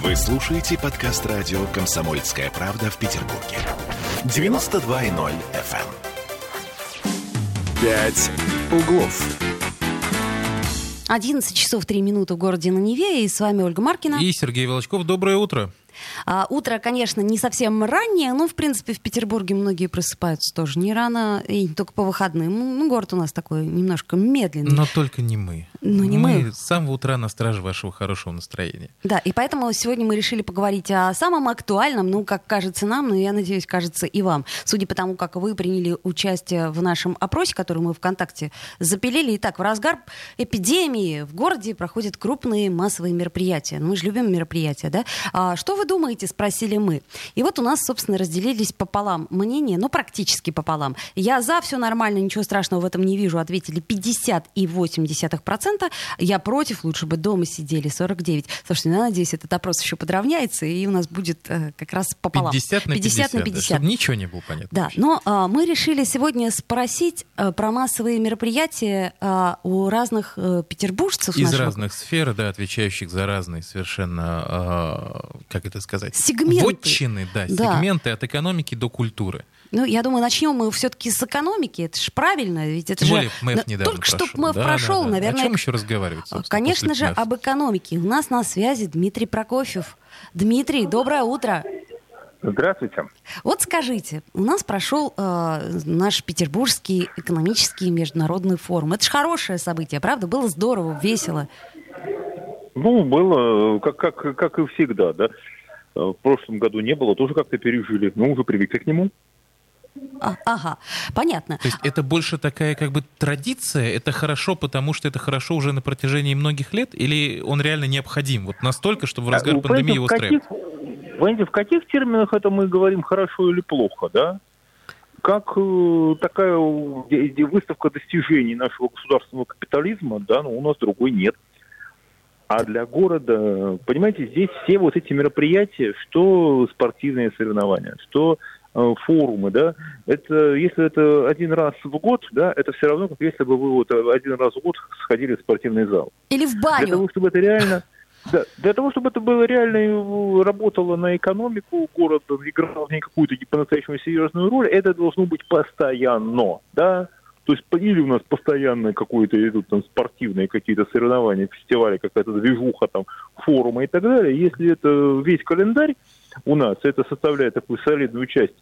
Вы слушаете подкаст радио «Комсомольская правда» в Петербурге. 92.0 FM. «Пять углов». 11 часов 3 минуты в городе на Неве. И с вами Ольга Маркина. И Сергей Волочков. Доброе утро. А, утро, конечно, не совсем раннее, но, в принципе, в Петербурге многие просыпаются тоже не рано, и не только по выходным. Ну, город у нас такой немножко медленный. Но только не мы. Ну, не мы. мы. с самого утра на страже вашего хорошего настроения. Да, и поэтому сегодня мы решили поговорить о самом актуальном, ну, как кажется нам, но я надеюсь, кажется и вам. Судя по тому, как вы приняли участие в нашем опросе, который мы ВКонтакте запилили. Итак, в разгар эпидемии в городе проходят крупные массовые мероприятия. Ну, мы же любим мероприятия, да? А что вы думаете, спросили мы. И вот у нас, собственно, разделились пополам мнения, ну, практически пополам. Я за, все нормально, ничего страшного в этом не вижу, ответили 50 и 80%. Я против, лучше бы дома сидели, 49. Слушайте, ну, я надеюсь, этот опрос еще подравняется, и у нас будет э, как раз пополам. 50 на 50, 50 на 50. Да, чтобы ничего не было понятно. Да, но а, мы решили сегодня спросить а, про массовые мероприятия а, у разных а, петербуржцев. Из нашего- разных сфер, да, отвечающих за разные совершенно, а, как это сказать? Сегменты. Вотчины, да, Да. сегменты от экономики до культуры. Ну, я думаю, начнем мы все-таки с экономики. Это же правильно, ведь это Тем же... более недавно Только что прошел. МЭФ Да, прошел, да, да. наверное... О чем еще разговаривать, собственно, Конечно же, МЭФ? об экономике. У нас на связи Дмитрий Прокофьев. Дмитрий, доброе утро. Здравствуйте. Вот скажите, у нас прошел э, наш Петербургский экономический международный форум. Это же хорошее событие, правда? Было здорово, весело. Ну, было, как, как, как и всегда, да. Э, В прошлом году не было, тоже как-то пережили. Ну, уже привыкли к нему. А, ага, понятно. То есть это больше такая как бы традиция, это хорошо, потому что это хорошо уже на протяжении многих лет, или он реально необходим? Вот настолько, чтобы в разгар А, пандемии его каких, понимаете, в каких терминах это мы говорим хорошо или плохо, да? Как э, такая э, выставка достижений нашего государственного капитализма, да, но у нас другой нет. А для города, понимаете, здесь все вот эти мероприятия, что спортивные соревнования, что форумы, да, это если это один раз в год, да, это все равно, как если бы вы вот один раз в год сходили в спортивный зал. Или в Для баню. того, чтобы это реально... Да, для того, чтобы это было реально э, работало на экономику города, играло в ней какую-то по-настоящему серьезную роль, это должно быть постоянно, да? То есть или у нас постоянно какое-то идут там спортивные какие-то соревнования, фестивали, какая-то движуха, там, форумы и так далее. Если это весь календарь у нас, это составляет такую солидную часть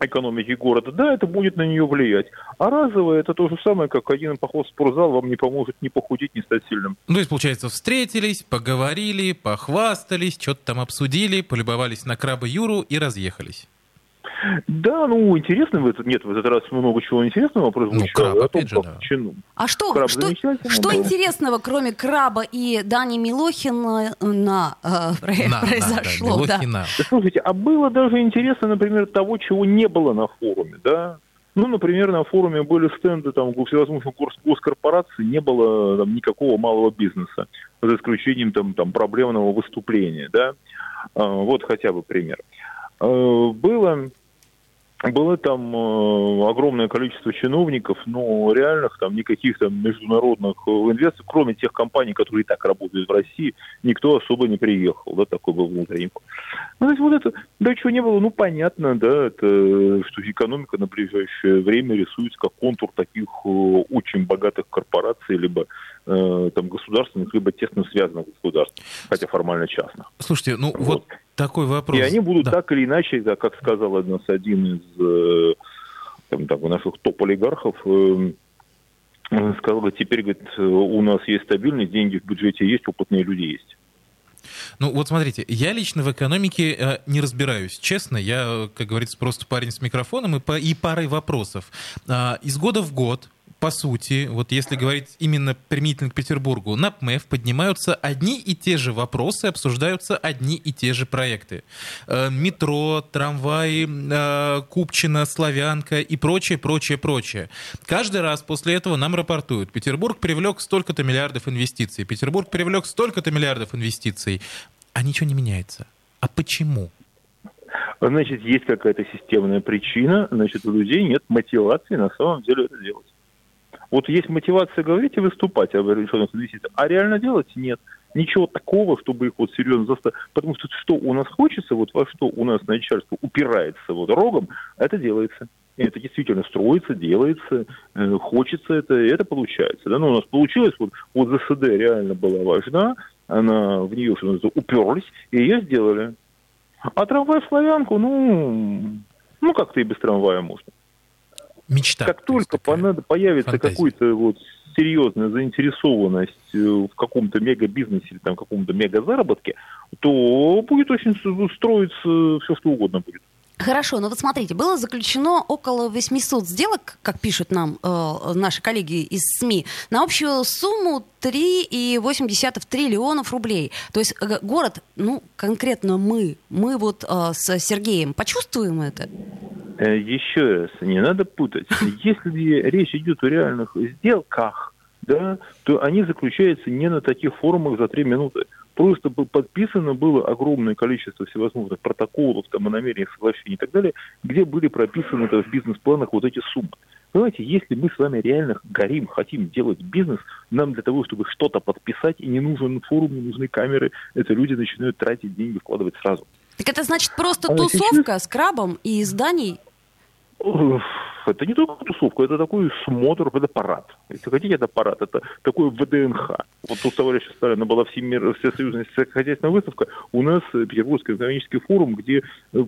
экономики города, да, это будет на нее влиять. А разовое это то же самое, как один поход в спортзал вам не поможет ни похудеть, ни стать сильным. Ну, то есть, получается, встретились, поговорили, похвастались, что-то там обсудили, полюбовались на краба Юру и разъехались. Да, ну интересно в этот нет, в этот раз много чего интересного прозвучало. краб, О том, опять же, да. чину. А что, Краб что, что был. интересного, кроме краба и Дани Милохина, на, э, На, на, да, произошло? да. Милохина. Да, слушайте, а было даже интересно, например, того, чего не было на форуме, да? Ну, например, на форуме были стенды там всевозможных гос- госкорпораций, не было там никакого малого бизнеса, за исключением там, там проблемного выступления, да? А, вот хотя бы пример. А, было было там э, огромное количество чиновников, но реальных там никаких там международных э, инвесторов, кроме тех компаний, которые и так работают в России, никто особо не приехал, да, такой был внутренний. Ну, то есть вот это, да, чего не было, ну, понятно, да, это, что экономика на ближайшее время рисуется как контур таких э, очень богатых корпораций, либо э, там государственных, либо тесно связанных государств, хотя формально частных. Слушайте, ну вот, Вот. Такой вопрос. И они будут Да. так или иначе, да, как сказал нас один из э, там, так, наших топ-олигархов, э, э, сказал, говорит, теперь говорит, э, у нас есть стабильность, деньги в бюджете есть, опытные люди есть. Ну вот смотрите, я лично в экономике э, не разбираюсь, честно. Я, э, как говорится, просто парень с микрофоном и, по- и парой вопросов. А, из года в год по сути, вот если говорить именно применительно к Петербургу, на ПМЭФ поднимаются одни и те же вопросы, обсуждаются одни и те же проекты. Э, Метро, трамваи, э, Купчино, Славянка и прочее, прочее, прочее. Каждый раз после этого нам рапортуют. Петербург привлек столько-то миллиардов инвестиций. Петербург привлек столько-то миллиардов инвестиций. А ничего не меняется. А почему? Значит, есть какая-то системная причина, значит, у людей нет мотивации на самом деле это делать. Вот есть мотивация говорить и выступать об решенных инвестициях, а реально делать нет. ничего такого, чтобы их вот серьезно заставить. Потому что что у нас хочется, вот во что у нас начальство упирается вот рогом, это делается. Это действительно строится, делается, э, хочется это, и это получается. Да? Но ну, у нас получилось, вот, вот ЗСД реально была важна, она в нее, что называется, уперлись, и ее сделали. А трамвай-славянку, ну, ну как-то и без трамвая можно. Мечта. Как только понад... появится какой-то вот серьезная заинтересованность э, в каком-то мега-бизнесе или там каком-то мега-заработке, то будет очень строиться все, что угодно будет. Хорошо, но вот смотрите, было заключено около 800 сделок, как пишут нам э, наши коллеги из СМИ, на общую сумму 3,8 триллионов рублей. То есть э, город, ну, конкретно мы, мы вот э, с Сергеем почувствуем это? Э, еще раз, не надо путать. Если речь идет о реальных сделках, да, то они заключаются не на таких форумах за три минуты. Просто подписано было огромное количество всевозможных протоколов, там, о намерениях, соглашений и так далее, где были прописаны в бизнес-планах вот эти суммы. Понимаете, если мы с вами реально горим, хотим делать бизнес, нам для того, чтобы что-то подписать, и не нужен форум, не нужны камеры, это люди начинают тратить деньги, вкладывать сразу. Так это значит просто а тусовка сейчас... с крабом и изданий? Это не только тусовка, это такой смотр, это парад. Если хотите, это парад, это такой ВДНХ. Вот у товарища Сталина была всемир, всесоюзная сельскохозяйственная выставка, у нас Петербургский экономический форум, где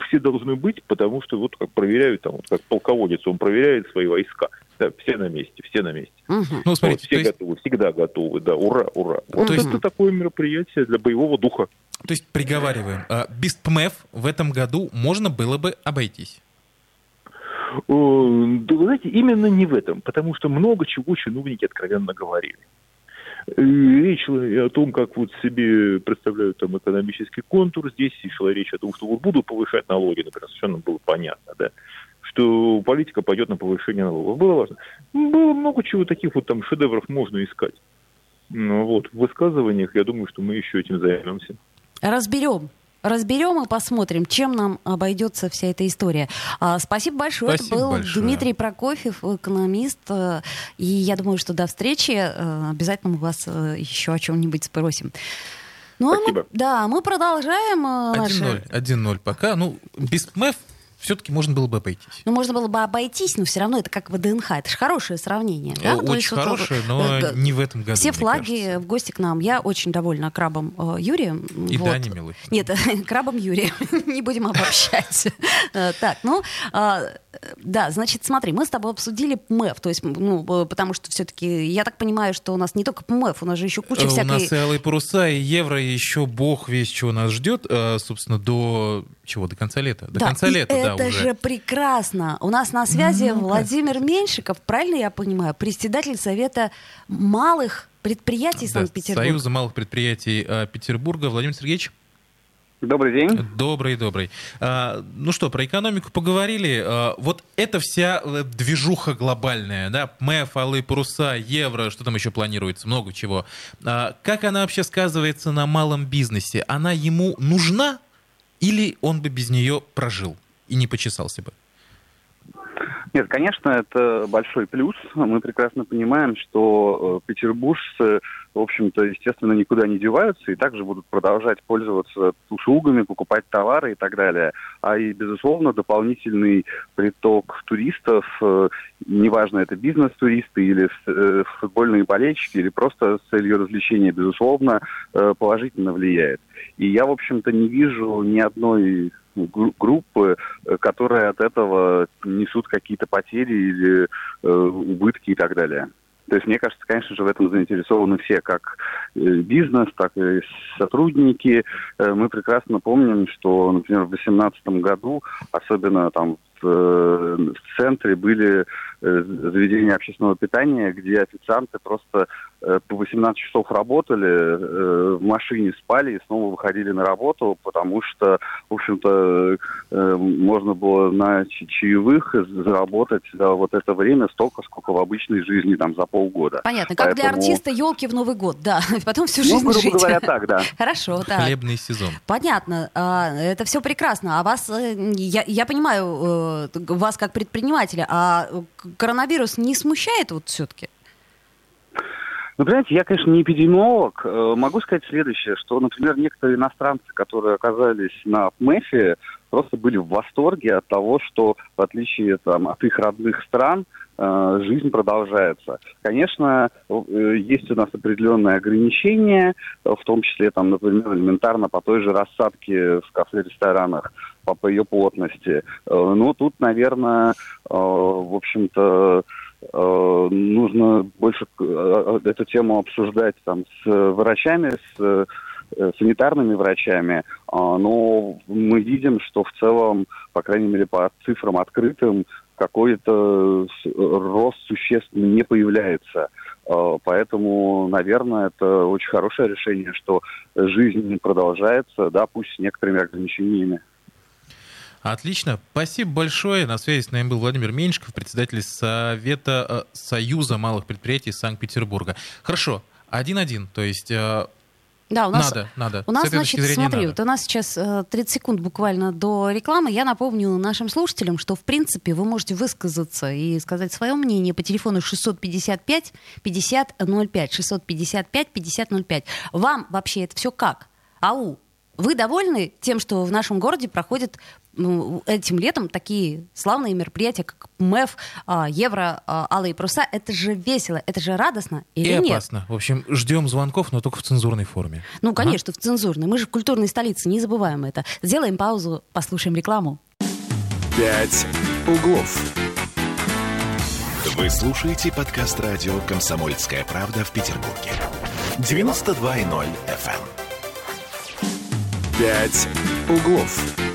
все должны быть, потому что вот как проверяют, там, вот как полководец, он проверяет свои войска. Да, все на месте, все на месте. Угу. Ну, смотрите, вот все есть... готовы, всегда готовы, да, ура, ура. Вот то это есть... такое мероприятие для боевого духа. То есть, приговариваем, а, без ПМЭФ в этом году можно было бы обойтись? Вы знаете, именно не в этом, потому что много чего чиновники откровенно говорили. Речь шла о том, как вот себе представляют там экономический контур. Здесь шла речь о том, что вот будут повышать налоги, например, совершенно было понятно, да, что политика пойдет на повышение налогов. Было важно. Было много чего таких вот там шедевров можно искать. Ну вот, в высказываниях, я думаю, что мы еще этим займемся. Разберем разберем и посмотрим, чем нам обойдется вся эта история. А, спасибо большое. Спасибо Это был большое. Дмитрий Прокофьев, экономист. Э, и я думаю, что до встречи. Э, обязательно мы вас э, еще о чем-нибудь спросим. Ну, Спасибо. А мы, да, мы продолжаем 1-0, наши... 1-0 пока. Ну, без МЭФ все-таки можно было бы обойтись. Ну, можно было бы обойтись, но все равно это как ВДНХ. Это же хорошее сравнение. Да? Очень есть, хорошее, вот, но э, не в этом году. Все флаги кажется. в гости к нам. Я очень довольна крабом э, Юрием. И вот. Дани Милохин. Нет, крабом Юрием. не будем обобщать. Э, так, ну, а, да, значит, смотри, мы с тобой обсудили ПМЭФ, то есть, ну, потому что все-таки, я так понимаю, что у нас не только ПМЭФ, у нас же еще куча всякой... У нас и алые паруса, и евро, и еще бог весь чего нас ждет, собственно, до чего, до конца лета? До да, конца лета, да, это же прекрасно. У нас на связи ну, Владимир Меньшиков, правильно я понимаю, председатель Совета малых предприятий да, Санкт-Петербурга. Союза малых предприятий э, Петербурга. Владимир Сергеевич. Добрый день. Добрый, добрый. А, ну что, про экономику поговорили. А, вот эта вся э, движуха глобальная, да, МЭФ, алые паруса, евро, что там еще планируется, много чего. А, как она вообще сказывается на малом бизнесе? Она ему нужна или он бы без нее прожил и не почесался бы? Нет, конечно, это большой плюс. Мы прекрасно понимаем, что э, петербуржцы, в общем-то, естественно, никуда не деваются и также будут продолжать пользоваться услугами, покупать товары и так далее. А и, безусловно, дополнительный приток туристов, э, неважно, это бизнес-туристы или э, футбольные болельщики, или просто с целью развлечения, безусловно, положительно влияет. И я, в общем-то, не вижу ни одной группы, э, которые от этого несут какие-то потери или э, убытки и так далее. То есть, мне кажется, конечно же, в этом заинтересованы все, как э, бизнес, так и сотрудники. Мы прекрасно помним, что, например, в 2018 году, особенно там в центре были заведения общественного питания, где официанты просто Э, по 18 часов работали, э, в машине спали и снова выходили на работу, потому что, в общем-то, э, можно было на чаевых заработать за вот это время столько, сколько в обычной жизни там за полгода. Понятно, как Поэтому... для артиста елки в Новый год, да, потом всю ну, жизнь ну, грубо жить. говоря, так, да. Хорошо, да. Хлебный сезон. Понятно, а, это все прекрасно. А вас, я, я понимаю, вас как предпринимателя, а коронавирус не смущает вот все-таки? Ну, понимаете, я, конечно, не эпидемиолог. Э, могу сказать следующее, что, например, некоторые иностранцы, которые оказались на МЭФе, просто были в восторге от того, что, в отличие там, от их родных стран, э, жизнь продолжается. Конечно, э, есть у нас определенные ограничения, в том числе, там, например, элементарно по той же рассадке в кафе-ресторанах, по, по ее плотности. Но тут, наверное, в общем-то, нужно больше э, эту тему обсуждать там с врачами, с э, санитарными врачами, а, но мы видим, что в целом, по крайней мере, по цифрам открытым, какой-то рост существенный не появляется. А, поэтому, наверное, это очень хорошее решение, что жизнь продолжается, да, пусть с некоторыми ограничениями. Отлично. Спасибо большое. На связи с нами был Владимир Меньшиков, председатель Совета э, Союза малых предприятий Санкт-Петербурга. Хорошо. Один-один. То есть э, да, у нас, надо, надо. У нас, значит, смотри, надо. вот у нас сейчас 30 э, секунд буквально до рекламы. Я напомню нашим слушателям, что, в принципе, вы можете высказаться и сказать свое мнение по телефону 655 50 05. 655 50 05. Вам вообще это все как? Ау, вы довольны тем, что в нашем городе проходят ну, этим летом такие славные мероприятия, как МЭФ, а, Евро, а, Алые паруса? Это же весело, это же радостно или И нет? опасно. В общем, ждем звонков, но только в цензурной форме. Ну, конечно, ага. в цензурной. Мы же в культурной столице, не забываем это. Сделаем паузу, послушаем рекламу. «Пять углов». Вы слушаете подкаст радио «Комсомольская правда» в Петербурге. 92.0 FM. «Пять углов».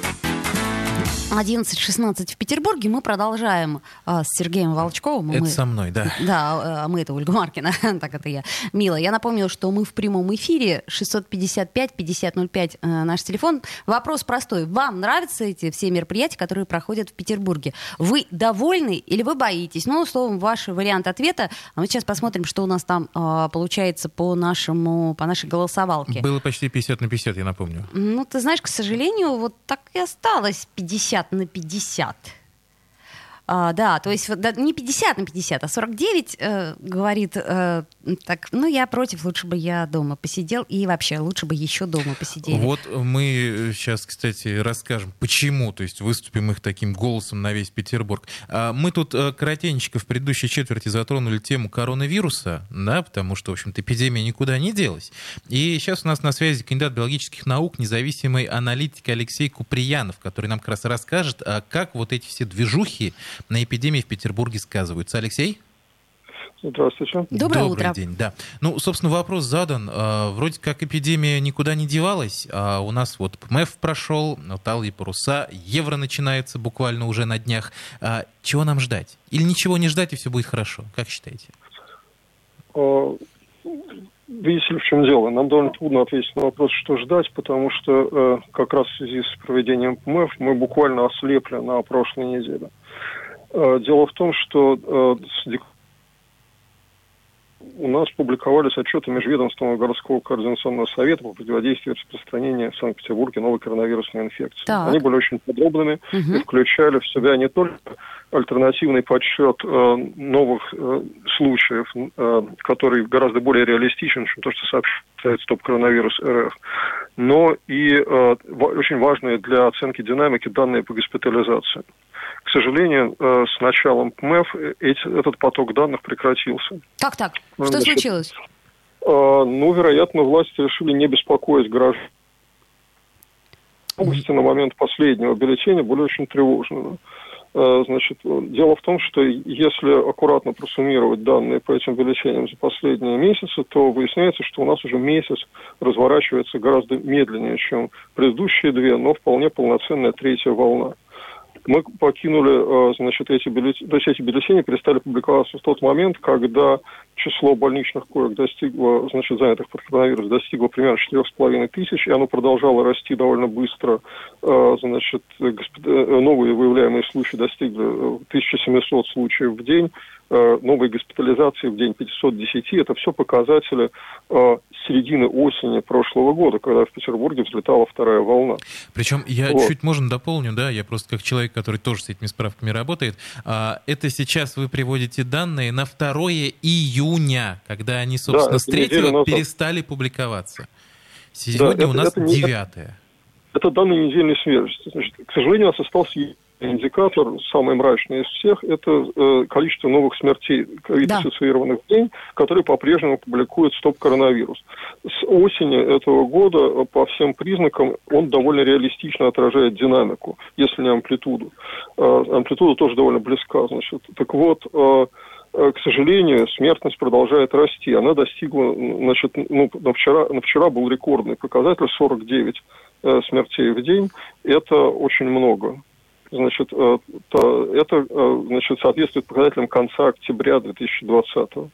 11.16 в Петербурге. Мы продолжаем а, с Сергеем Волчковым. Это мы, со мной, да. Да, а мы это Ольга Маркина. так это я. Мила, я напомню, что мы в прямом эфире 655-5005 э, наш телефон. Вопрос простой. Вам нравятся эти все мероприятия, которые проходят в Петербурге? Вы довольны или вы боитесь? Ну, словом, ваш вариант ответа. А мы сейчас посмотрим, что у нас там э, получается по нашему, по нашей голосовалке. Было почти 50 на 50, я напомню. Ну, ты знаешь, к сожалению, вот так и осталось 50 50 на 50. А, да, то есть да, не 50 на 50, а 49 э, говорит э, так, ну я против, лучше бы я дома посидел, и вообще лучше бы еще дома посидели. Вот мы сейчас, кстати, расскажем, почему, то есть выступим их таким голосом на весь Петербург. А, мы тут э, коротенько в предыдущей четверти затронули тему коронавируса, да, потому что, в общем-то, эпидемия никуда не делась. И сейчас у нас на связи кандидат биологических наук, независимый аналитик Алексей Куприянов, который нам как раз расскажет, а как вот эти все движухи на эпидемии в Петербурге сказываются. Алексей? Здравствуйте. Доброе Добрый утро. день, да. Ну, собственно, вопрос задан. А, вроде как эпидемия никуда не девалась. А у нас вот МЭФ прошел, талые паруса, евро начинается буквально уже на днях. А чего нам ждать? Или ничего не ждать, и все будет хорошо? Как считаете? А, видите ли, в чем дело? Нам довольно трудно ответить на вопрос, что ждать, потому что э, как раз в связи с проведением МЭФ мы буквально ослепли на прошлой неделе. Э, дело в том, что э, у нас публиковались отчеты Межведомственного городского координационного совета по противодействию распространению в Санкт-Петербурге новой коронавирусной инфекции. Так. Они были очень подробными угу. и включали в себя не только альтернативный подсчет э, новых э, случаев, э, который гораздо более реалистичен, чем то, что сообщает стоп-коронавирус РФ, но и э, очень важные для оценки динамики данные по госпитализации. К сожалению, э, с началом ПМЭФ этот поток данных прекратился. Как так? Что Значит, случилось? Э, ну, вероятно, власти решили не беспокоить граждан. Области на момент последнего бюллетеня были очень тревожными. Э, значит, дело в том, что если аккуратно просуммировать данные по этим бюллетеням за последние месяцы, то выясняется, что у нас уже месяц разворачивается гораздо медленнее, чем предыдущие две, но вполне полноценная третья волна. Мы покинули, э, значит, эти бюллетени, то есть эти бюллетени перестали публиковаться в тот момент, когда число больничных коек достигло, значит, занятых под коронавирус достигло примерно 4,5 тысяч, и оно продолжало расти довольно быстро. Э, значит, э, новые выявляемые случаи достигли 1700 случаев в день. Э, новой госпитализации в день 510. Это все показатели э, середины осени прошлого года, когда в Петербурге взлетала вторая волна. Причем я вот. чуть, можно, дополню, да, я просто как человек, который тоже с этими справками работает. А, это сейчас вы приводите данные на 2 июня июня, когда они, собственно, Да, с это неделю 3 назад. перестали публиковаться. Сегодня это- у нас это не- 9 Это данные недельной свежести. Значит, к сожалению, у нас остался индикатор, самый мрачный из всех, это э, количество новых смертей ковид-ассоциированных в день, которые по-прежнему публикует стоп-коронавирус. С осени этого года э, по всем признакам он довольно реалистично отражает динамику, если не амплитуду. Э, амплитуда тоже довольно близка. Значит. Так вот, э, к сожалению, смертность продолжает расти. Она достигла, значит, ну, на вчера, на вчера был рекордный показатель 49 э, смертей в день. Это очень много. Значит, э, то- это э, значит, соответствует показателям конца октября 2020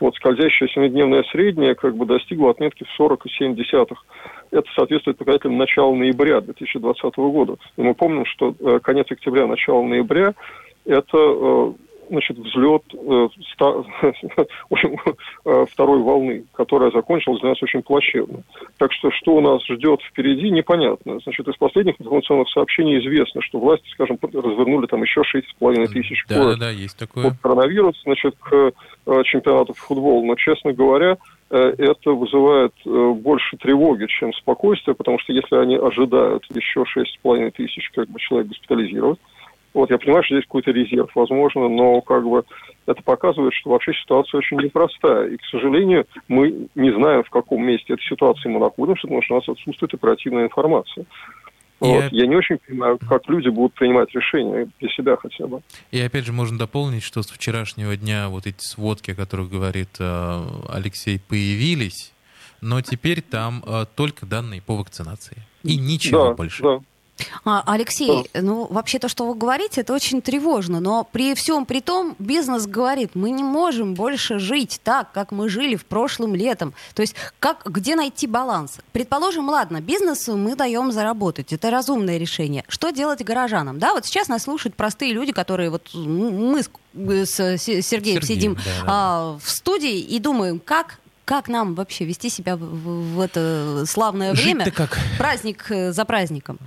Вот скользящая семидневная средняя как бы достигла отметки в 40,7. Это соответствует показателям начала ноября 2020 года. И мы помним, что э, конец октября, начало ноября – это э, значит, взлет э, ста- э, второй волны, которая закончилась для нас очень плачевно. Так что что у нас ждет впереди, непонятно. Значит, из последних информационных сообщений известно, что власти, скажем, развернули там еще 6,5 тысяч Да, да, да, есть такое. от коронавируса, значит, к э, чемпионату по футболу. Но, честно говоря, э, это вызывает больше тревоги, чем спокойствия, потому что если они ожидают еще 6,5 тысяч как бы, человек госпитализировать, вот, я понимаю, что здесь какой-то резерв, возможно, но как бы это показывает, что вообще ситуация очень непростая. И, к сожалению, мы не знаем, в каком месте этой ситуации мы находимся, потому что у нас отсутствует оперативная информация. И Вот. оп- Я не очень понимаю, как люди будут принимать решения для себя хотя бы. И опять же можно дополнить, что с вчерашнего дня вот эти сводки, о которых говорит э, Алексей, появились, но теперь там э, только данные по вакцинации. И ничего да, больше. Да. А, Алексей, ну вообще то, что вы говорите, это очень тревожно, но при всем при том бизнес говорит, мы не можем больше жить так, как мы жили в прошлом летом. То есть как, где найти баланс? Предположим, ладно, бизнесу мы даем заработать, это разумное решение. Что делать горожанам? Да, вот сейчас нас слушают простые люди, которые вот мы с, с Сергеем Сергеем, сидим да, да. а, в студии и думаем, как как нам вообще вести себя в, в- это славное время? Жить-то как? Праздник э, за праздником.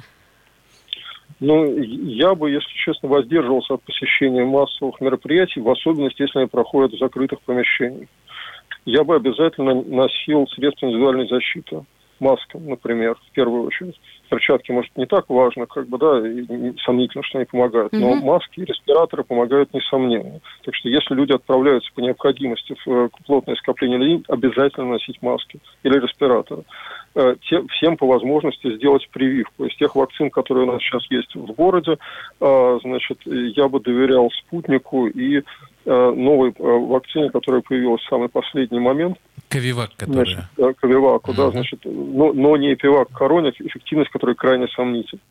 Ну, я бы, если честно, воздерживался от посещения массовых мероприятий, в особенности, если они проходят в закрытых помещениях. Я бы обязательно носил средства индивидуальной защиты. Маска, например, в первую очередь. Перчатки, может, не так важно, как бы, да, и сомнительно, что они помогают, но Мгм. маски и респираторы помогают несомненно. Так что если люди отправляются по необходимости в э, плотное скопление людей, обязательно носить маски или респираторы. Э, те- всем по возможности сделать прививку. Из тех вакцин, которые у нас сейчас есть в городе, э, значит, я бы доверял спутнику и новой э, вакцине, которая появилась в самый последний момент, Ковивак, значит, которая. э, Ковиваку, да, Мгм. значит, но, но не эпивак короне, эффективность которой крайне сомнительна.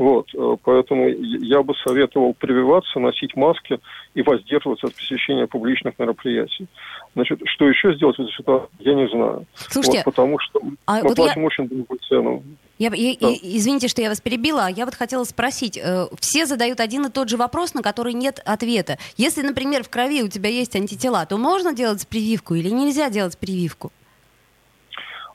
Вот, э, поэтому я бы советовал прививаться, носить маски и воздерживаться от посещения публичных мероприятий. Значит, что еще сделать в этой ситуации, я не знаю. Слушайте, Вот, потому что а мы вот я- платим очень дорогую цену. Я, я- Да. извините, что я вас перебила. а Я вот хотела спросить. э, все задают один и тот же вопрос, на который нет ответа. Если, например, в крови у тебя есть антитела, то можно делать прививку или нельзя делать прививку?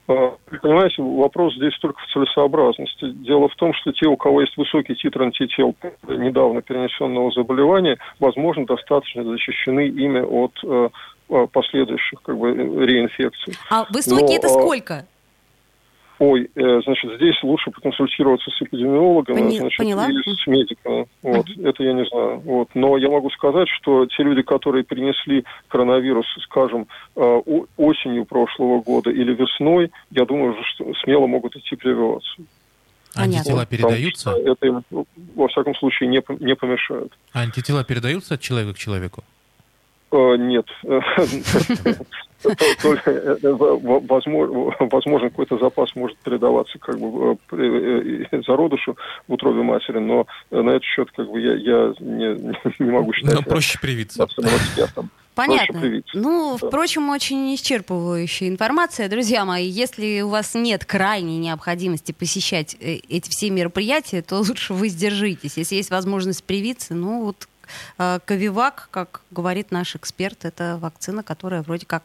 А, Понимаете, вопрос здесь только в целесообразности. Дело в том, что те, у кого есть высокий титр антител недавно перенесенного заболевания, возможно, достаточно защищены ими от э, э, последующих как бы, э, реинфекций. А высокие Но, это сколько? Ой, э, значит, здесь лучше поконсультироваться с эпидемиологами, Пони- значит, поняла. или с медиками. Вот, это я не знаю. Вот. Но я могу сказать, что те люди, которые перенесли коронавирус, скажем, э, осенью прошлого года или весной, я думаю, что смело могут идти прививаться. Антитела Потому передаются? Это им, во всяком случае, не, по- не помешает. Антитела передаются от человека к человеку? Э, Нет. Только, э, возможно, какой-то запас может передаваться как бы э, зародышу в утробе матери, но на этот счет как бы я, я не, не могу считать Но проще привиться. Понятно. привиться. Ну, Да. впрочем, очень исчерпывающая информация. Друзья мои, если у вас нет крайней необходимости посещать эти все мероприятия, то лучше вы сдержитесь. Если есть возможность привиться, ну вот Ковивак, как говорит наш эксперт, это вакцина, которая вроде как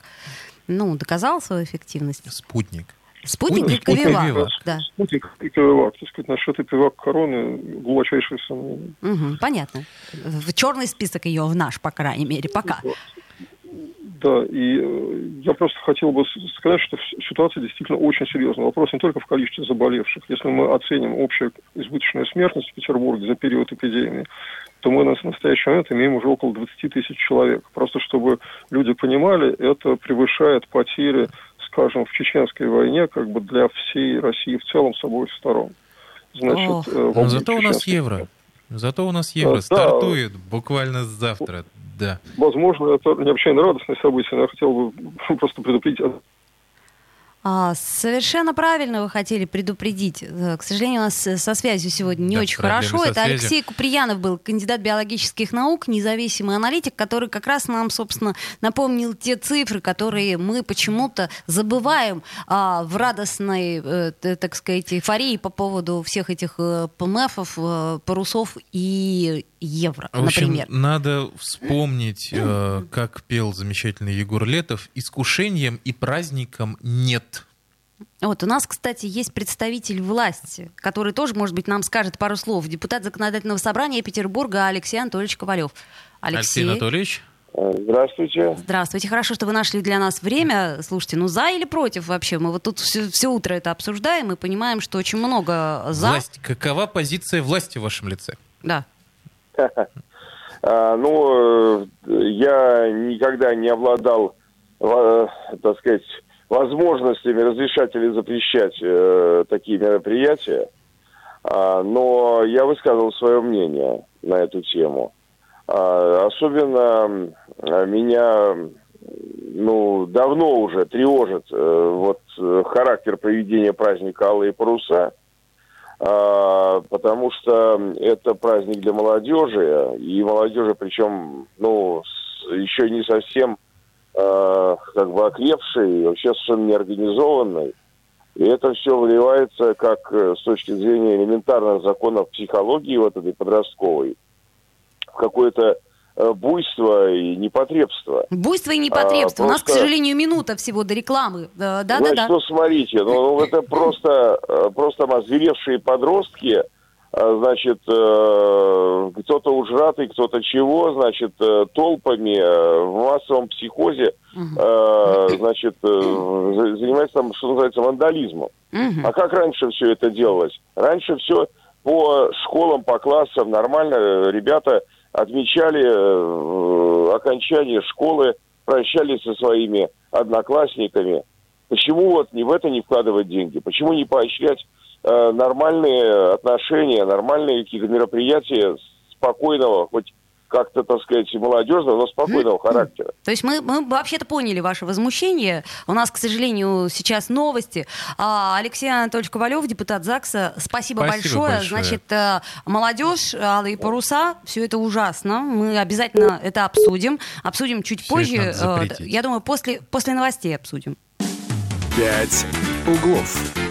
ну, доказала свою эффективность. Спутник. Спутник и Спутник и Ковивак. Ковивак. Да. Спутник и Ковивак. Так сказать, насчет Ковивак короны глубочайшие сомнения. Мгм, понятно. В черный список ее в наш, по крайней мере, пока. Да, и э, я просто хотел бы сказать, что ситуация действительно очень серьезная. Вопрос не только в количестве заболевших. Если мы оценим общую избыточную смертность в Петербурге за период эпидемии, то мы на настоящий момент имеем уже около 20 тысяч человек. Просто чтобы люди понимали, это превышает потери, скажем, в чеченской войне как бы для всей России в целом с обоих сторон. Значит, Ох, э, но зато у нас евро. Зато у нас евро да, стартует буквально завтра. Да. Возможно, это необычайно радостное событие, но я хотел бы просто предупредить а, совершенно правильно вы хотели предупредить. Э, к сожалению, у нас со связью сегодня не да, очень хорошо. Это Алексей Куприянов был, кандидат биологических наук, независимый аналитик, который как раз нам, собственно, напомнил те цифры, которые мы почему-то забываем а, в радостной, э, так сказать, эйфории по поводу всех этих э, ПМФов, э, парусов и евро, в общем, например. Надо вспомнить, э, как пел замечательный Егор Летов, «Искушением и праздником нет». Вот, у нас, кстати, есть представитель власти, который тоже, может быть, нам скажет пару слов. Депутат Законодательного собрания Петербурга Алексей Анатольевич Ковалев. Алексей, Алексей Анатольевич. Здравствуйте. Здравствуйте. Хорошо, что вы нашли для нас время. Слушайте, ну за или против вообще? Мы вот тут все, все утро это обсуждаем и понимаем, что очень много за. Власть. Какова позиция власти в вашем лице? Да. А, ну, я никогда не обладал, так сказать, возможностями разрешать или запрещать э, такие мероприятия, а, но я высказывал свое мнение на эту тему. А, особенно меня ну, давно уже тревожит э, вот характер проведения праздника Алые паруса – а, потому что это праздник для молодежи, и молодежи, причем, ну, еще не совсем э, как бы окрепшей, вообще совершенно неорганизованной. И это все вливается, как э, с точки зрения элементарных законов психологии вот этой подростковой, в какое-то Э, буйство и непотребство. Буйство и непотребство. А, просто... У нас, к сожалению, минута всего до рекламы. Да, да, Значит, да. ну, смотрите, ну, ну это просто, э, просто озверевшие подростки, э, значит, кто-то ужратый, кто-то чего, значит, толпами в массовом психозе, значит, занимается там, что называется, вандализмом. А как раньше все это делалось? Раньше все по школам, по классам нормально ребята отмечали э, окончание школы, прощались со своими одноклассниками. Почему вот не в это не вкладывать деньги? Почему не поощрять э, нормальные отношения, нормальные какие-то мероприятия спокойного, хоть как-то, так сказать, молодежного, но спокойного характера. То есть мы, мы вообще-то поняли ваше возмущение. У нас, к сожалению, сейчас новости. А, Алексей Анатольевич Ковалев, депутат ЗАГСа, спасибо, спасибо большое. большое. Значит, э, молодежь, алые паруса, все это ужасно. Мы обязательно это обсудим. Обсудим чуть все позже. Э, я думаю, после, после новостей обсудим. Пять углов.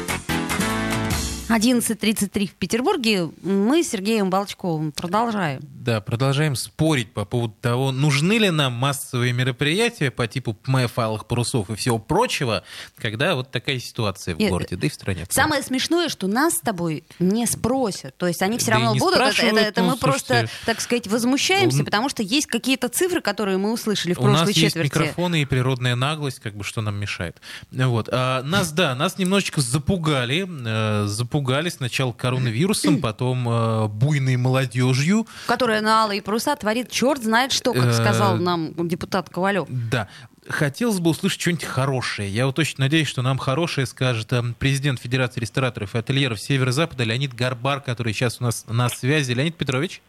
11.33 в Петербурге. Мы с Сергеем Балчковым продолжаем. Да, продолжаем спорить по поводу того, нужны ли нам массовые мероприятия по типу ПМФ, алых парусов и всего прочего, когда вот такая ситуация в Нет, городе, да и в стране. Самое смешное, что нас с тобой не спросят. То есть они все да равно будут. Это, это, это ну, мы слушайте, просто, так сказать, возмущаемся, ну, потому что есть какие-то цифры, которые мы услышали в прошлой четверти. У нас четверти. есть микрофоны и природная наглость, как бы что нам мешает. Вот. А, нас, да, нас немножечко запугали, э, запугали пугали сначала коронавирусом, потом э, буйной молодежью. Которая на алые паруса творит черт знает что, как сказал нам депутат Ковалев. Да хотелось бы услышать что-нибудь хорошее. Я вот очень надеюсь, что нам хорошее скажет э, президент Федерации рестораторов и ательеров Северо-Запада Леонид Гарбар, который сейчас у нас на связи. Леонид Петрович?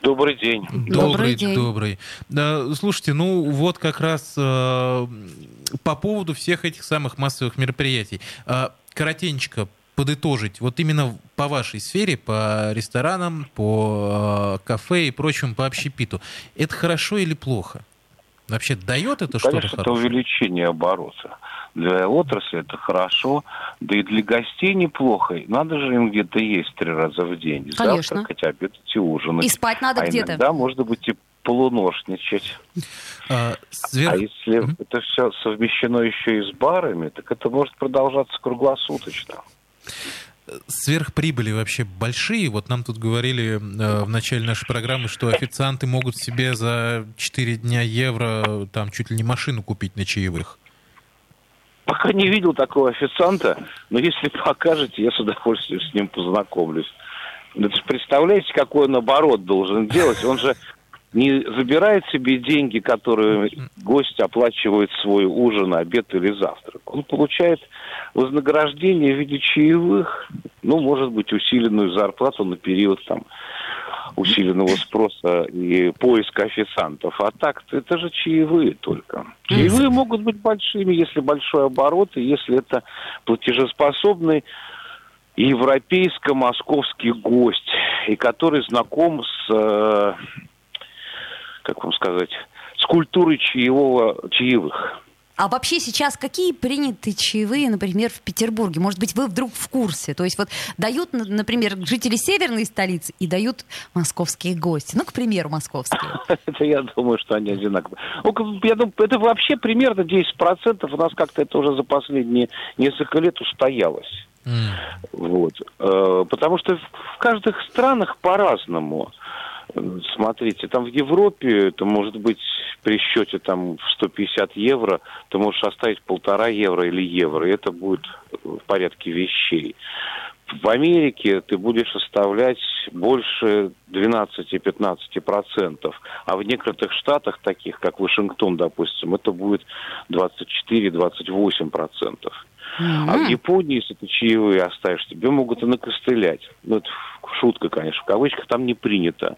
Добрый день. Добрый, добрый день. Добрый. Да, слушайте, ну вот как раз э, по поводу всех этих самых массовых мероприятий. Э, коротенько, подытожить, вот именно по вашей сфере, по ресторанам, по э, кафе и прочему, по общепиту, это хорошо или плохо? Вообще дает это что-то Конечно, это увеличение оборота. Для отрасли это хорошо, да и для гостей неплохо. Надо же им где-то есть три раза в день. Конечно. Завтракать, обедать и ужинать. И спать надо а где-то. иногда, может быть, и полуношничать. А, сверх- А если Мгм. это все совмещено еще и с барами, так это может продолжаться круглосуточно. Сверхприбыли вообще большие. Вот нам тут говорили э, в начале нашей программы, что официанты могут себе за 4 дня евро там чуть ли не машину купить на чаевых. Пока не видел такого официанта, но если покажете, я с удовольствием с ним познакомлюсь. Это ж представляете, какой он оборот должен делать? Он же не забирает себе деньги, которые гость оплачивает свой ужин, обед или завтрак. Он получает вознаграждение в виде чаевых, ну, может быть, усиленную зарплату на период там усиленного спроса и поиска официантов. А так это же чаевые только. Чаевые могут быть большими, если большой оборот, и если это платежеспособный европейско-московский гость, и который знаком с, э, как вам сказать, с культурой чаевого, чаевых. А вообще сейчас какие приняты чаевые, например, в Петербурге? Может быть, вы вдруг в курсе? То есть вот дают, например, жители северной столицы и дают московские гости. Ну, к примеру, московские. Это я думаю, что они одинаковые. Ну, Я думаю, это вообще примерно 10%. У нас как-то это уже за последние несколько лет устоялось. Вот. Э, Потому что в каждых странах по-разному. Смотрите, там в Европе это может быть при счете там в 150 евро, ты можешь оставить полтора евро или евро, и это будет в порядке вещей. В Америке ты будешь оставлять больше 12-15 процентов, а в некоторых штатах, таких как Вашингтон, допустим, это будет 24-28 процентов. А в Японии, если ты чаевые оставишь, тебе могут и накостылять. Ну, это шутка, конечно, в кавычках, там не принято.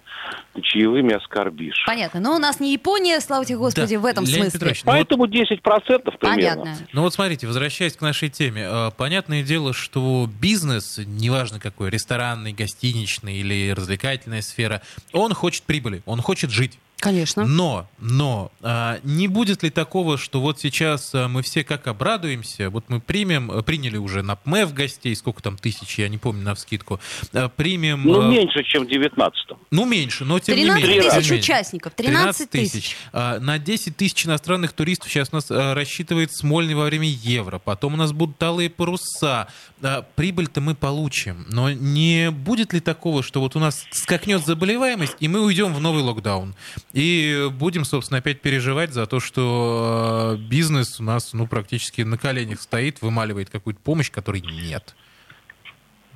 Ты чаевыми оскорбишь. Понятно. Но у нас не Япония, слава тебе Господи, Да, в этом Леонид смысле. Петрович, ну вот- Поэтому 10% примерно. Понятно. Ну вот смотрите, возвращаясь к нашей теме, э, понятное дело, что бизнес, неважно какой, ресторанный, гостиничный или развлекательная сфера, он хочет прибыли, он хочет жить. Конечно. Но, но, а, не будет ли такого, что вот сейчас а, мы все как обрадуемся, вот мы примем, э, приняли уже на ПМЭФ гостей, сколько там тысяч, я не помню на вскидку, а, примем... Ну, а, меньше, чем в 19 ну, меньше, но тем не 13 менее. тем тысяч не менее. участников. 13 тысяч. А, На 10 тысяч иностранных туристов сейчас у нас а, рассчитывает Смольный во время евро. Потом у нас будут алые паруса. А, Прибыль-то мы получим. Но не будет ли такого, что вот у нас скакнет заболеваемость, и мы уйдем в новый локдаун? И будем, собственно, опять переживать за то, что а, бизнес у нас ну, практически на коленях стоит, вымаливает какую-то помощь, которой нет.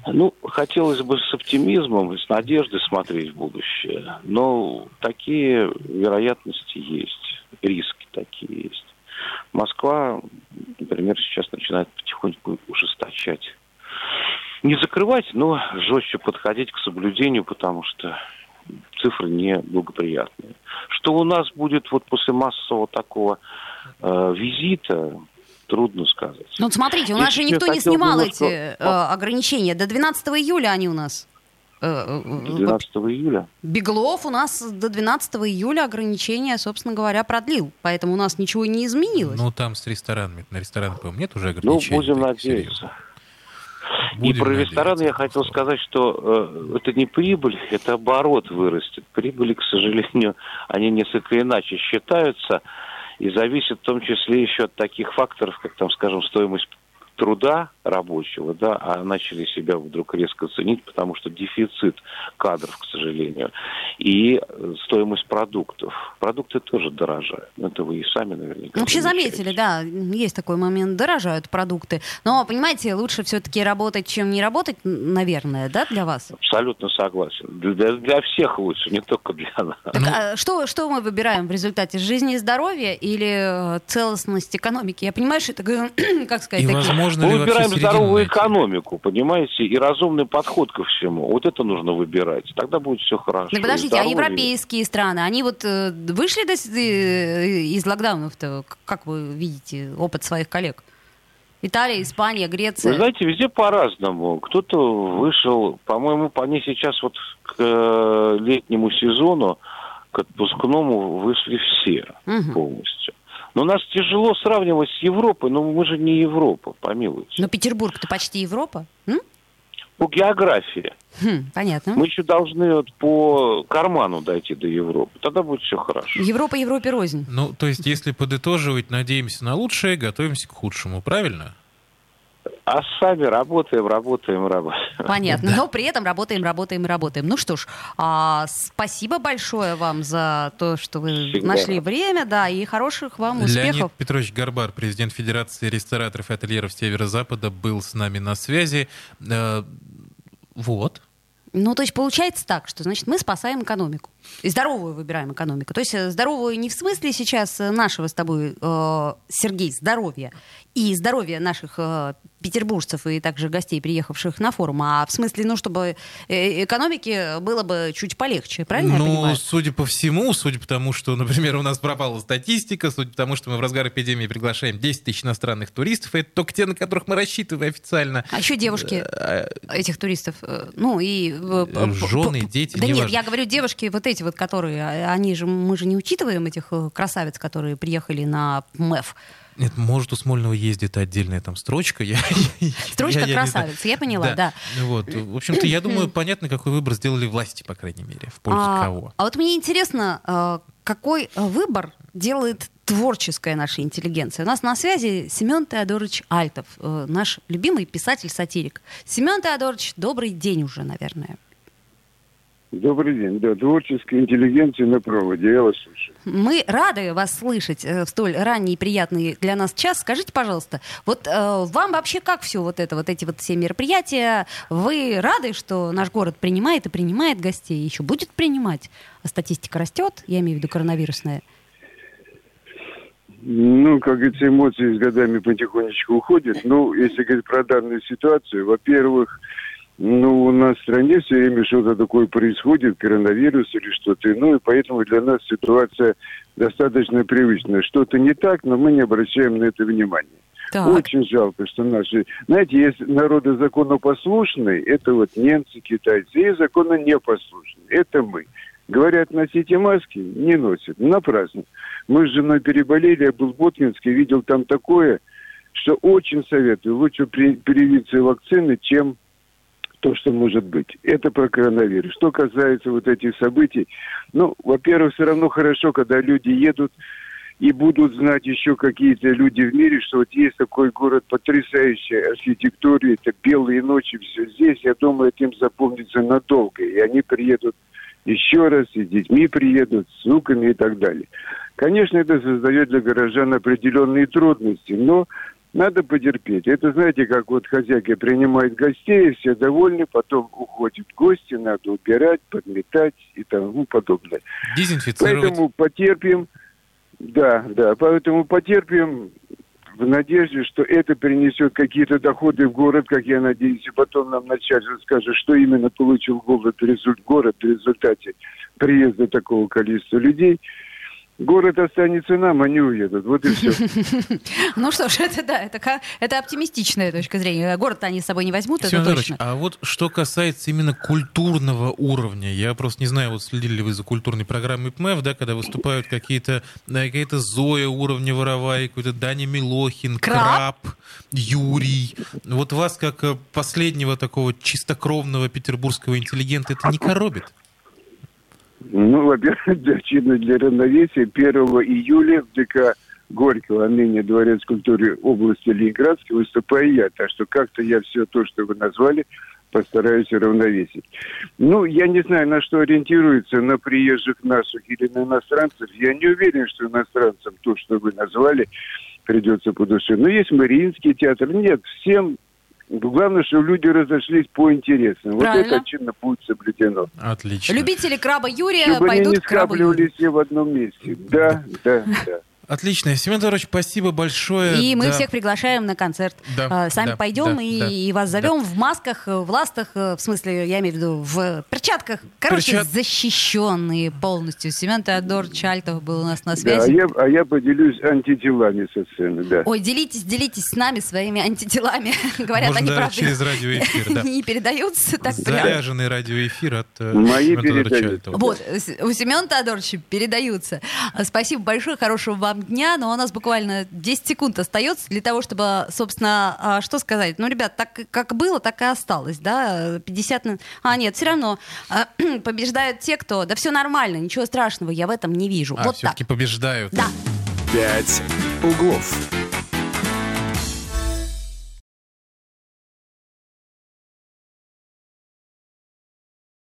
Ну, хотелось бы с оптимизмом с надеждой смотреть в будущее. Но такие вероятности есть, риски такие есть. Москва, например, сейчас начинает потихоньку ужесточать. Не закрывать, но жестче подходить к соблюдению, потому что цифры неблагоприятные. Что у нас будет вот после массового такого э, визита, трудно сказать. Ну, вот смотрите, у нас же никто не снимал немножко- эти э, ограничения. До 12 июля они у нас. Э, э, э, 12 июля. Беглов у нас до 12 июля ограничения, собственно говоря, продлил. Поэтому у нас ничего не изменилось. Ну, там с ресторанами. На рестораны, по-моему, нет уже Ну, ограничений. будем таких надеяться. Серьезных? И Будем про надеяться, рестораны я хотел сказать, что э, это не прибыль, это оборот вырастет. Прибыли, к сожалению, они несколько иначе считаются и зависят в том числе еще от таких факторов, как там, скажем, стоимость труда рабочего, да, а начали себя вдруг резко ценить, потому что дефицит кадров, к сожалению, и э, стоимость продуктов. Продукты тоже дорожают. Ну, Это вы и сами наверняка. Ну, Вообще замечаете. заметили, да, есть такой момент, дорожают продукты. Но, понимаете, лучше все-таки работать, чем не работать, наверное, да, для вас? Абсолютно согласен. Для, для всех лучше, не только для нас. Так, а что, что мы выбираем в результате? Жизни и здоровья или э, целостность экономики? Я понимаю, что это, как сказать, И такие- возможно ли вообще здоровую найти? экономику, понимаете, и разумный подход ко всему. Вот это нужно выбирать. Тогда будет все хорошо. Ну, И подождите, а европейские страны, они вот э, вышли до э, из локдаунов-то? Как вы видите опыт своих коллег? Италия, Испания, Греция. Вы знаете, везде по-разному. Кто-то вышел, по-моему, они сейчас вот к э, летнему сезону, к отпускному вышли все Мгм. полностью. Но нас тяжело сравнивать с Европой, но мы же не Европа, помилуйте. Но Петербург-то почти Европа. М? по географии. Хм, понятно. Мы еще должны вот по карману дойти до Европы. Тогда будет все хорошо. Европа Европе рознь. Ну, то есть, если подытоживать, надеемся на лучшее, готовимся к худшему, правильно? А сами работаем, работаем, работаем. Понятно. Но при этом работаем, работаем, работаем. Ну что ж, а, спасибо большое вам за то, что вы Всегда. нашли время, да, и хороших вам успехов. Леонид Петрович Горбар, президент Федерации рестораторов и ательеров Северо-Запада, был с нами на связи. Э, вот. Ну, то есть получается так, что, значит, мы спасаем экономику. И здоровую выбираем экономику. То есть э, здоровую не в смысле сейчас нашего с тобой, э, Сергей, здоровья и здоровья наших э, петербуржцев и также гостей, приехавших на форум, а в смысле, ну, чтобы э, экономике было бы чуть полегче, правильно я ну, понимаю? судя по всему, судя по тому, что, например, у нас пропала статистика, судя по тому, что мы в разгар эпидемии приглашаем 10 тысяч иностранных туристов, это только те, на которых мы рассчитываем официально. А еще девушки Э, этих туристов, э, ну и... Жены, дети, Да нет, я говорю девушки вот эти вот, которые, а, они же, мы же не учитываем этих красавиц, которые приехали на МЭФ. Нет, может, у Смольного есть где-то отдельная там строчка. Я, Строчка я- я красавица, я поняла, да. Вот. В общем-то, я думаю, понятно, какой выбор сделали власти, по крайней мере, в пользу А, кого. а вот мне интересно, э, какой э, выбор делает творческая наша интеллигенция. У нас на связи Семен Теодорович Альтов, э, наш любимый писатель-сатирик. Семен Теодорович, добрый день уже, наверное. Добрый день. Да, творческая интеллигенция на проводе. Я вас слушаю. Мы рады вас слышать э, в столь ранний и приятный для нас час. Скажите, пожалуйста, вот э, вам вообще как все вот это, вот эти вот все мероприятия? Вы рады, что наш город принимает и принимает гостей, еще будет принимать? А статистика растет, я имею в виду коронавирусная. Ну, как говорится, эмоции с годами потихонечку уходят. Ну, если говорить про данную ситуацию, во-первых, ну, у нас в стране все время что-то такое происходит, коронавирус или что-то иное, поэтому для нас ситуация достаточно привычная. Что-то не так, но мы не обращаем на это внимания. Так. Очень жалко, что наши... Знаете, есть народы законопослушные, это вот немцы, китайцы, и закононепослушные, это мы. Говорят, носите маски, не носят. Напрасно. Мы с женой переболели, я был в Боткинске, видел там такое, что очень советую. Лучше при- привиться вакцины, чем то, что может быть. Это про коронавирус. Что касается вот этих событий, ну, во-первых, все равно хорошо, когда люди едут и будут знать еще какие-то люди в мире, что вот есть такой город потрясающий архитектуре, это белые ночи, все здесь. Я думаю, этим запомнится надолго. И они приедут еще раз, и с детьми приедут, с внуками и так далее. Конечно, это создает для горожан определенные трудности, но надо потерпеть. Это, знаете, как вот хозяйка принимает гостей, все довольны, потом уходят гости, надо убирать, подметать и тому подобное. Дезинфицировать. Поэтому потерпим, да, да, поэтому потерпим в надежде, что это принесет какие-то доходы в город, как я надеюсь, и потом нам начальник скажет, что именно получил город, результ- город в результате приезда такого количества людей. Город останется нам, они уедут. Вот и все. Ну что ж, это да, это, оптимистичная точка зрения. Город они с собой не возьмут, Семен это точно. а вот что касается именно культурного уровня, я просто не знаю, вот следили ли вы за культурной программой ПМЭФ, да, когда выступают какие-то, да, какая-то Зоя уровня Воровай, какой-то Даня Милохин, Краб. Краб, Юрий. Вот вас, как э, последнего такого чистокровного петербургского интеллигента, это не коробит? Ну, во-первых, честно, для равновесия 1 июля в ДК Горького, а ныне Дворец культуры области Ленинградской, выступаю я. Так что как-то я все то, что вы назвали, постараюсь уравновесить. Ну, я не знаю, на что ориентируется, на приезжих наших или на иностранцев. Я не уверен, что иностранцам то, что вы назвали, придется по душе. Но есть Мариинский театр. Нет, всем Главное, что люди разошлись по интересам. Вот Правильно. это чинно будет соблюдено. Отлично. Любители краба Юрия Чтобы они пойдут не к крабу Юрию. скапливались все в одном месте. Да, да, да. Отлично. Семен Федорович, спасибо большое. И мы Да. всех приглашаем на концерт. Да, А, Сами да, пойдем да, и, да, и вас зовем в масках, э, в ластах, э, в смысле, я имею в виду, в перчатках. Короче, Перчат- защищенные полностью. Семен Теодор Чальтов был у нас на Да, а связи. я, а я поделюсь антителами со сцены, да. Ой, делитесь, делитесь с нами своими антителами. Говорят, Можно они правда через радиоэфир, да. не передаются так прям. Заряженный радиоэфир от э, Мои Семена передаются. Альтова. Вот, у Семена Теодоровича передаются. Спасибо большое, хорошего вам дня, но у нас буквально 10 секунд остается для того, чтобы, собственно, а, что сказать? Ну, ребят, так как было, так и осталось, да, 50... на- А, нет, все равно а, побеждают те, кто... Да все нормально, ничего страшного я в этом не вижу. А, вот так. все-таки побеждают. Да. «Пять углов».